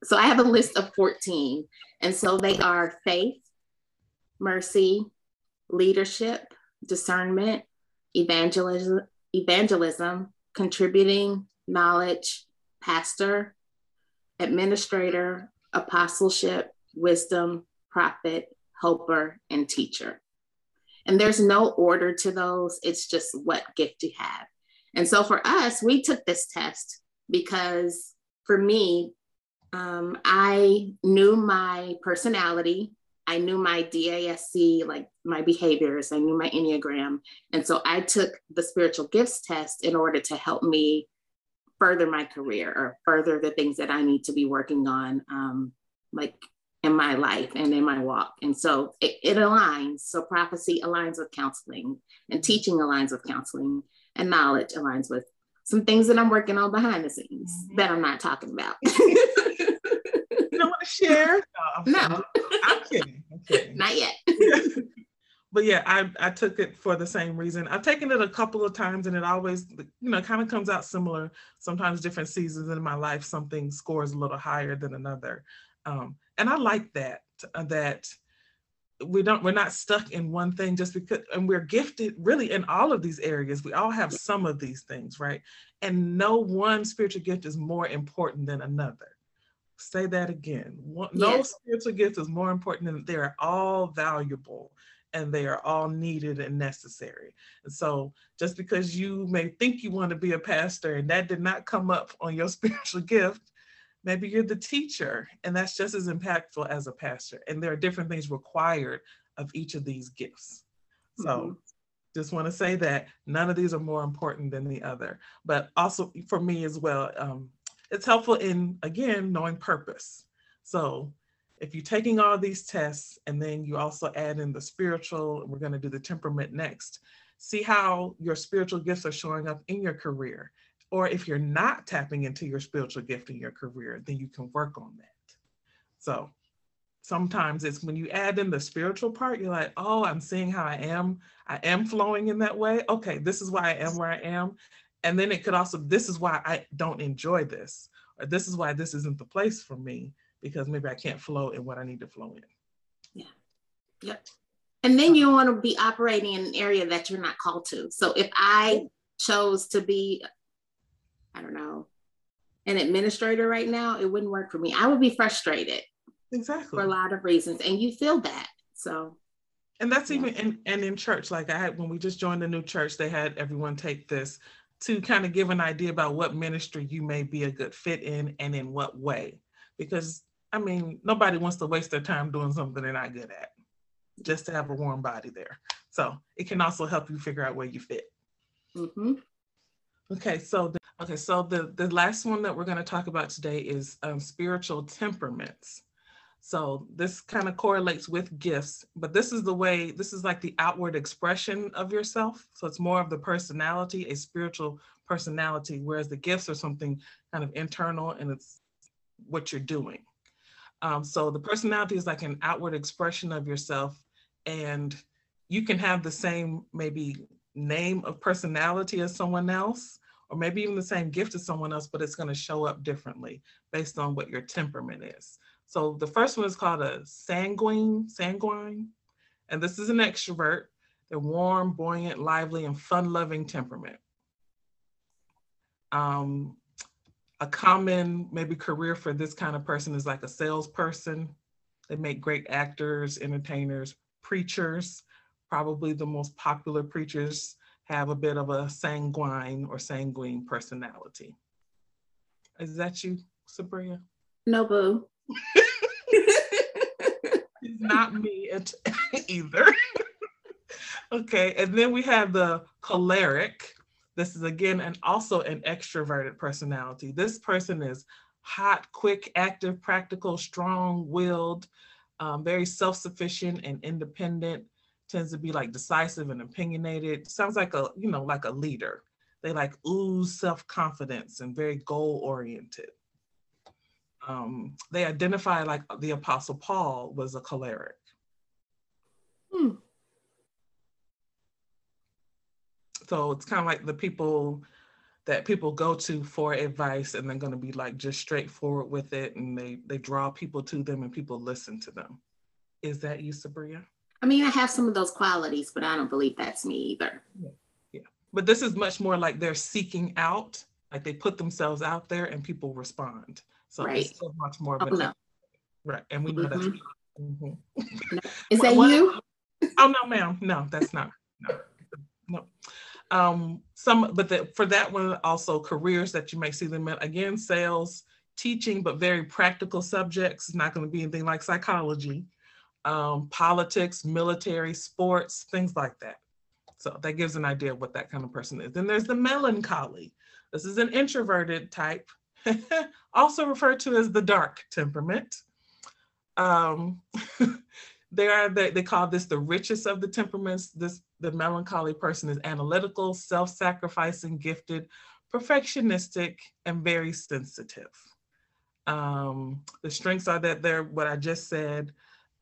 So I have a list of 14. And so they are faith, mercy, leadership, discernment, evangelism, evangelism, contributing, knowledge, pastor, administrator, apostleship, wisdom, prophet, helper, and teacher. And there's no order to those, it's just what gift you have. And so for us, we took this test because for me, um, I knew my personality. I knew my DISC, like my behaviors. I knew my Enneagram. And so I took the spiritual gifts test in order to help me further my career or further the things that I need to be working on, um, like in my life and in my walk. And so it, it aligns. So prophecy aligns with counseling, and teaching aligns with counseling, and knowledge aligns with some things that I'm working on behind the scenes mm-hmm. that I'm not talking about. you don't want to share? No, no. I'm kidding. I'm kidding. Not yet. but yeah, I, I took it for the same reason. I've taken it a couple of times and it always, you know, kind of comes out similar. Sometimes different seasons in my life, something scores a little higher than another. Um, and I like that, uh, that we don't, we're not stuck in one thing just because, and we're gifted really in all of these areas. We all have some of these things, right? And no one spiritual gift is more important than another. Say that again. No yes. spiritual gift is more important than they're all valuable and they are all needed and necessary. And so just because you may think you want to be a pastor and that did not come up on your spiritual gift, maybe you're the teacher and that's just as impactful as a pastor. And there are different things required of each of these gifts. So mm-hmm. just want to say that none of these are more important than the other, but also for me as well, um, it's helpful in, again, knowing purpose. So if you're taking all these tests and then you also add in the spiritual, we're going to do the temperament next, see how your spiritual gifts are showing up in your career. Or if you're not tapping into your spiritual gift in your career, then you can work on that. So sometimes it's when you add in the spiritual part, you're like, oh, I'm seeing how I am. I am flowing in that way. Okay, this is why I am where I am. And then it could also, this is why I don't enjoy this, or this is why this isn't the place for me because maybe I can't flow in what I need to flow in. Yeah. Yep. And then you want to be operating in an area that you're not called to. So if I chose to be, I don't know, an administrator right now, it wouldn't work for me. I would be frustrated. Exactly. For a lot of reasons. And you feel that. So and that's yeah. even in and in church. Like I had when we just joined a new church, they had everyone take this to kind of give an idea about what ministry you may be a good fit in and in what way. Because I mean, nobody wants to waste their time doing something they're not good at just to have a warm body there. So it can also help you figure out where you fit. Mm-hmm. Okay, so the, okay, so the the last one that we're going to talk about today is um, spiritual temperaments. So this kind of correlates with gifts, but this is the way this is like the outward expression of yourself. So it's more of the personality, a spiritual personality, whereas the gifts are something kind of internal and it's what you're doing. Um, so the personality is like an outward expression of yourself, and you can have the same maybe name of personality as someone else, or maybe even the same gift as someone else, but it's going to show up differently based on what your temperament is. So the first one is called a sanguine, sanguine, and this is an extrovert. They're warm, buoyant, lively, and fun-loving temperament. Um, a common maybe career for this kind of person is like a salesperson. They make great actors, entertainers, preachers. Probably the most popular preachers have a bit of a sanguine or sanguine personality. Is that you, Sabria? No, boo. it's not me either. okay, and then we have the choleric. This is again and also an extroverted personality. This person is hot, quick, active, practical, strong-willed, um, very self-sufficient and independent. Tends to be like decisive and opinionated. Sounds like a you know like a leader. They like ooze self-confidence and very goal-oriented. Um, they identify like the Apostle Paul was a choleric. Hmm. So it's kind of like the people that people go to for advice and they're going to be like just straightforward with it and they they draw people to them and people listen to them. Is that you, Sabria? I mean, I have some of those qualities, but I don't believe that's me either. Yeah. yeah. But this is much more like they're seeking out, like they put themselves out there and people respond. So right. it's so much more of oh, no. right. And we know mm-hmm. that's mm-hmm. Is that you? Oh no, ma'am. No, that's not. No. No um, some, but the, for that one also careers that you may see them in again, sales, teaching, but very practical subjects. It's not going to be anything like psychology, um, politics, military, sports, things like that. So that gives an idea of what that kind of person is. Then there's the melancholy. This is an introverted type, also referred to as the dark temperament. Um, they are they, they call this the richest of the temperaments. This the melancholy person is analytical, self-sacrificing, gifted, perfectionistic, and very sensitive. Um, the strengths are that they're what I just said.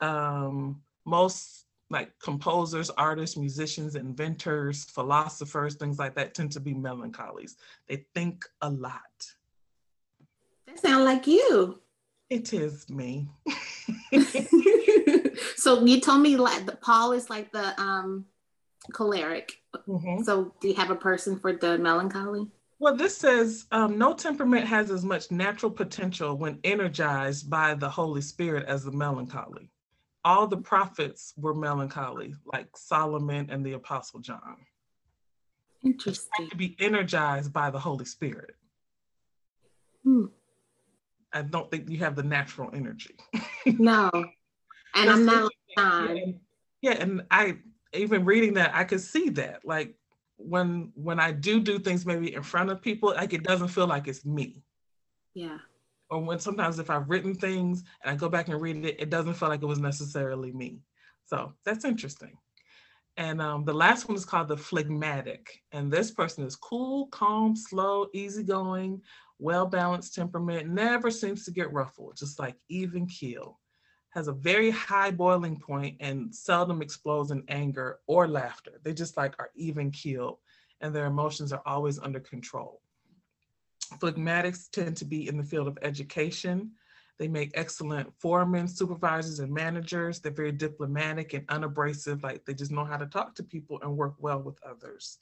Um, most like composers, artists, musicians, inventors, philosophers, things like that tend to be melancholies. They think a lot. That sounds like you. It is me. so you told me like the Paul is like the um choleric. Mm-hmm. So do you have a person for the melancholy? Well, this says um, no temperament has as much natural potential when energized by the Holy Spirit as the melancholy. All the prophets were melancholy, like Solomon and the Apostle John. Interesting. To be energized by the Holy Spirit. Hmm. I don't think you have the natural energy. no. And I'm not yeah, and, yeah, and I even reading that, I could see that. Like when when I do do things maybe in front of people, like it doesn't feel like it's me. Yeah. Or when sometimes if I've written things and I go back and read it, it doesn't feel like it was necessarily me. So that's interesting. And um, the last one is called the phlegmatic. And this person is cool, calm, slow, easygoing, well balanced temperament, never seems to get ruffled, just like even keel has a very high boiling point and seldom explodes in anger or laughter. They just like are even keeled and their emotions are always under control. Phlegmatics tend to be in the field of education. They make excellent foremen, supervisors, and managers. They're very diplomatic and unabrasive, like they just know how to talk to people and work well with others.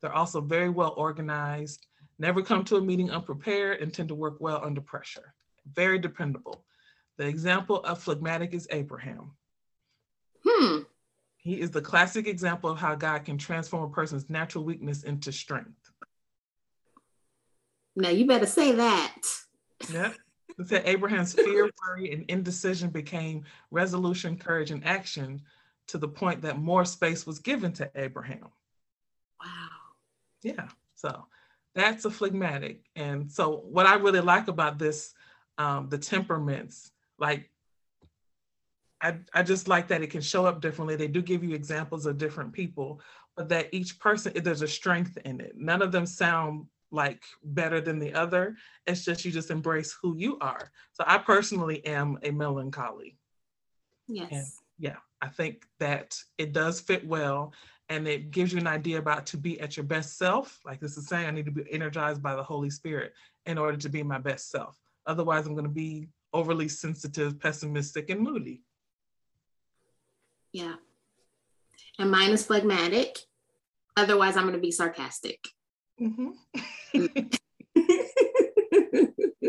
They're also very well organized, never come to a meeting unprepared, and tend to work well under pressure. Very dependable. The example of phlegmatic is Abraham. Hmm. He is the classic example of how God can transform a person's natural weakness into strength. Now you better say that. Yeah. It said Abraham's fear, worry, and indecision became resolution, courage, and action to the point that more space was given to Abraham. Wow. Yeah. So that's a phlegmatic. And so what I really like about this, um, the temperaments like I, I just like that it can show up differently. They do give you examples of different people, but that each person, there's a strength in it. None of them sound like better than the other. It's just you just embrace who you are. So I personally am a melancholy. Yes. And yeah, I think that it does fit well and it gives you an idea about to be at your best self. Like this is saying, I need to be energized by the Holy Spirit in order to be my best self. Otherwise, I'm going to be overly sensitive, pessimistic, and moody. Yeah. And mine is phlegmatic. Otherwise, I'm going to be sarcastic. Mm-hmm.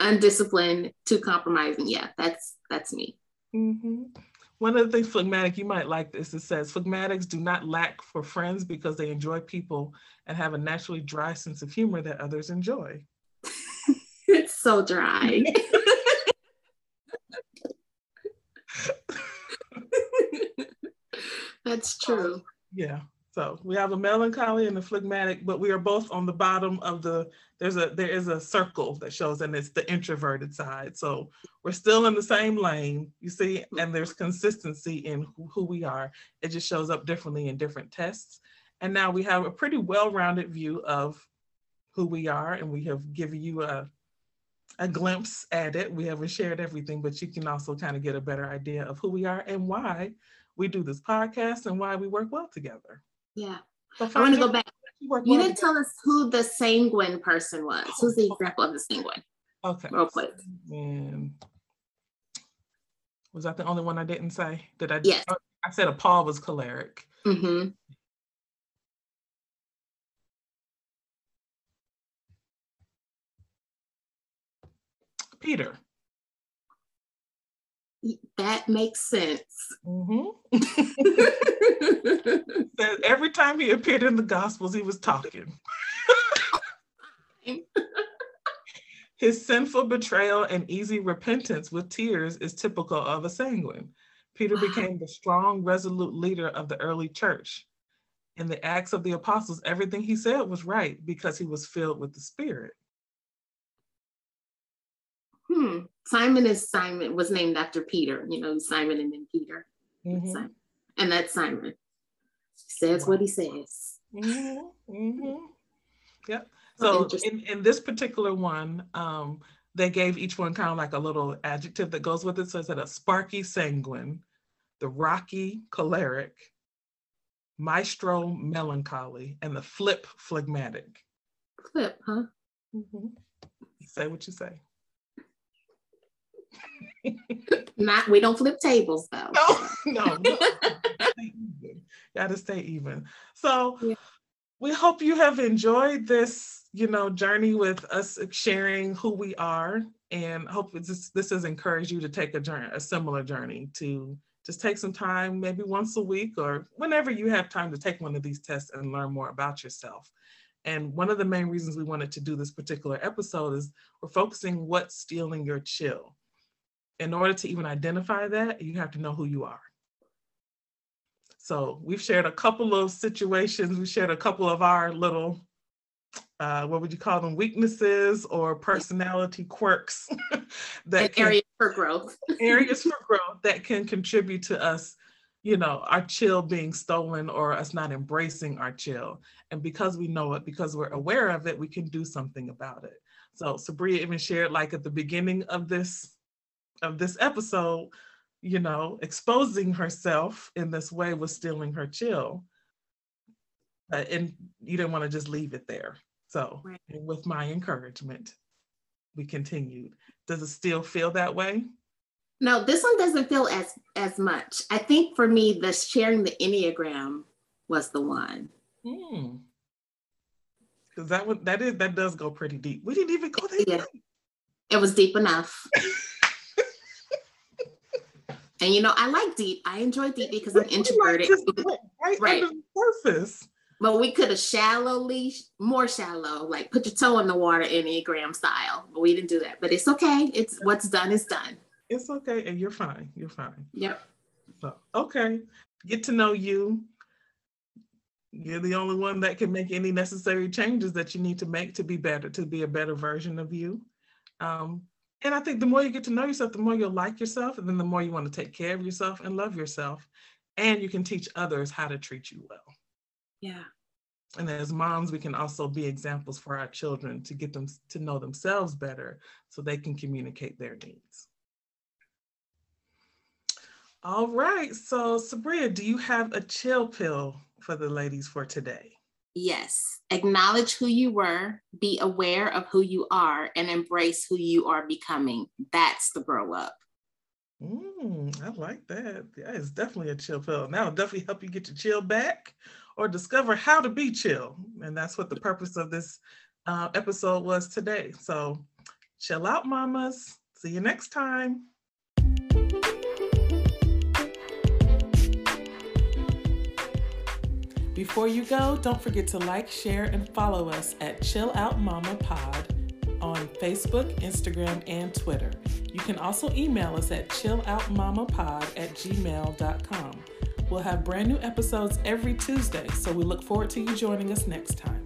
Undisciplined, too compromising. Yeah, that's that's me. Mm-hmm. One of the things phlegmatic you might like this. It says phlegmatics do not lack for friends because they enjoy people and have a naturally dry sense of humor that others enjoy. it's so dry. That's true. yeah. So we have a melancholy and a phlegmatic, but we are both on the bottom of the there's a there is a circle that shows and it's the introverted side. So we're still in the same lane, you see, and there's consistency in who, who we are. It just shows up differently in different tests. And now we have a pretty well-rounded view of who we are, and we have given you a a glimpse at it. We haven't shared everything, but you can also kind of get a better idea of who we are and why we do this podcast and why we work well together. Yeah. I want to go back. You, didn't tell us who the sanguine person was. Oh, Who's the example of the sanguine? Okay. Real quick. And was that the only one I didn't say? Did I? Yes. I said a Paul was choleric. Mm-hmm. Peter. That makes sense. Mm-hmm. Every time he appeared in the Gospels, he was talking. His sinful betrayal and easy repentance with tears is typical of a sanguine. Peter became the strong, resolute leader of the early church. In the Acts of the Apostles, everything he said was right because he was filled with the Spirit. Hmm, Simon is Simon was named after Peter, you know, Simon and then Peter. Mm-hmm. And that's Simon. He says what he says. Mm-hmm. Mm-hmm. Yep. So in, in this particular one, um, they gave each one kind of like a little adjective that goes with it. So it's a sparky sanguine, the rocky choleric, maestro melancholy, and the flip phlegmatic. Flip, huh? Mm-hmm. Say what you say. Not we don't flip tables though. No, no, no. Gotta stay even. So yeah. we hope you have enjoyed this, you know, journey with us sharing who we are, and hope this this has encouraged you to take a journey, a similar journey to just take some time, maybe once a week or whenever you have time to take one of these tests and learn more about yourself. And one of the main reasons we wanted to do this particular episode is we're focusing what's stealing your chill in order to even identify that, you have to know who you are. So we've shared a couple of situations. We shared a couple of our little, uh, what would you call them, weaknesses or personality quirks that can, areas for growth. areas for growth that can contribute to us, you know, our chill being stolen or us not embracing our chill. And because we know it, because we're aware of it, we can do something about it. So Sabria even shared like at the beginning of this of this episode, you know, exposing herself in this way was stealing her chill. Uh, and you didn't want to just leave it there. So, right. with my encouragement, we continued. Does it still feel that way? No, this one doesn't feel as as much. I think for me, the sharing the enneagram was the one. Hmm. Because that would that is that does go pretty deep. We didn't even go that yeah. deep. It was deep enough. And you know, I like deep. I enjoy deep because I'm introverted. Like right, right. under the surface. But we could have shallowly, more shallow, like put your toe in the water Enneagram style. But we didn't do that. But it's okay. It's what's done is done. It's okay. And you're fine. You're fine. Yep. So, okay. Get to know you. You're the only one that can make any necessary changes that you need to make to be better, to be a better version of you. Um, and I think the more you get to know yourself, the more you'll like yourself, and then the more you want to take care of yourself and love yourself. And you can teach others how to treat you well. Yeah. And as moms, we can also be examples for our children to get them to know themselves better so they can communicate their needs. All right. So, Sabria, do you have a chill pill for the ladies for today? Yes. Acknowledge who you were, be aware of who you are, and embrace who you are becoming. That's the grow up. Mm, I like that. It's definitely a chill pill. Now, definitely help you get your chill back or discover how to be chill. And that's what the purpose of this uh, episode was today. So, chill out, mamas. See you next time. Before you go, don't forget to like, share, and follow us at Chill Out Mama Pod on Facebook, Instagram, and Twitter. You can also email us at chilloutmamapod at gmail.com. We'll have brand new episodes every Tuesday, so we look forward to you joining us next time.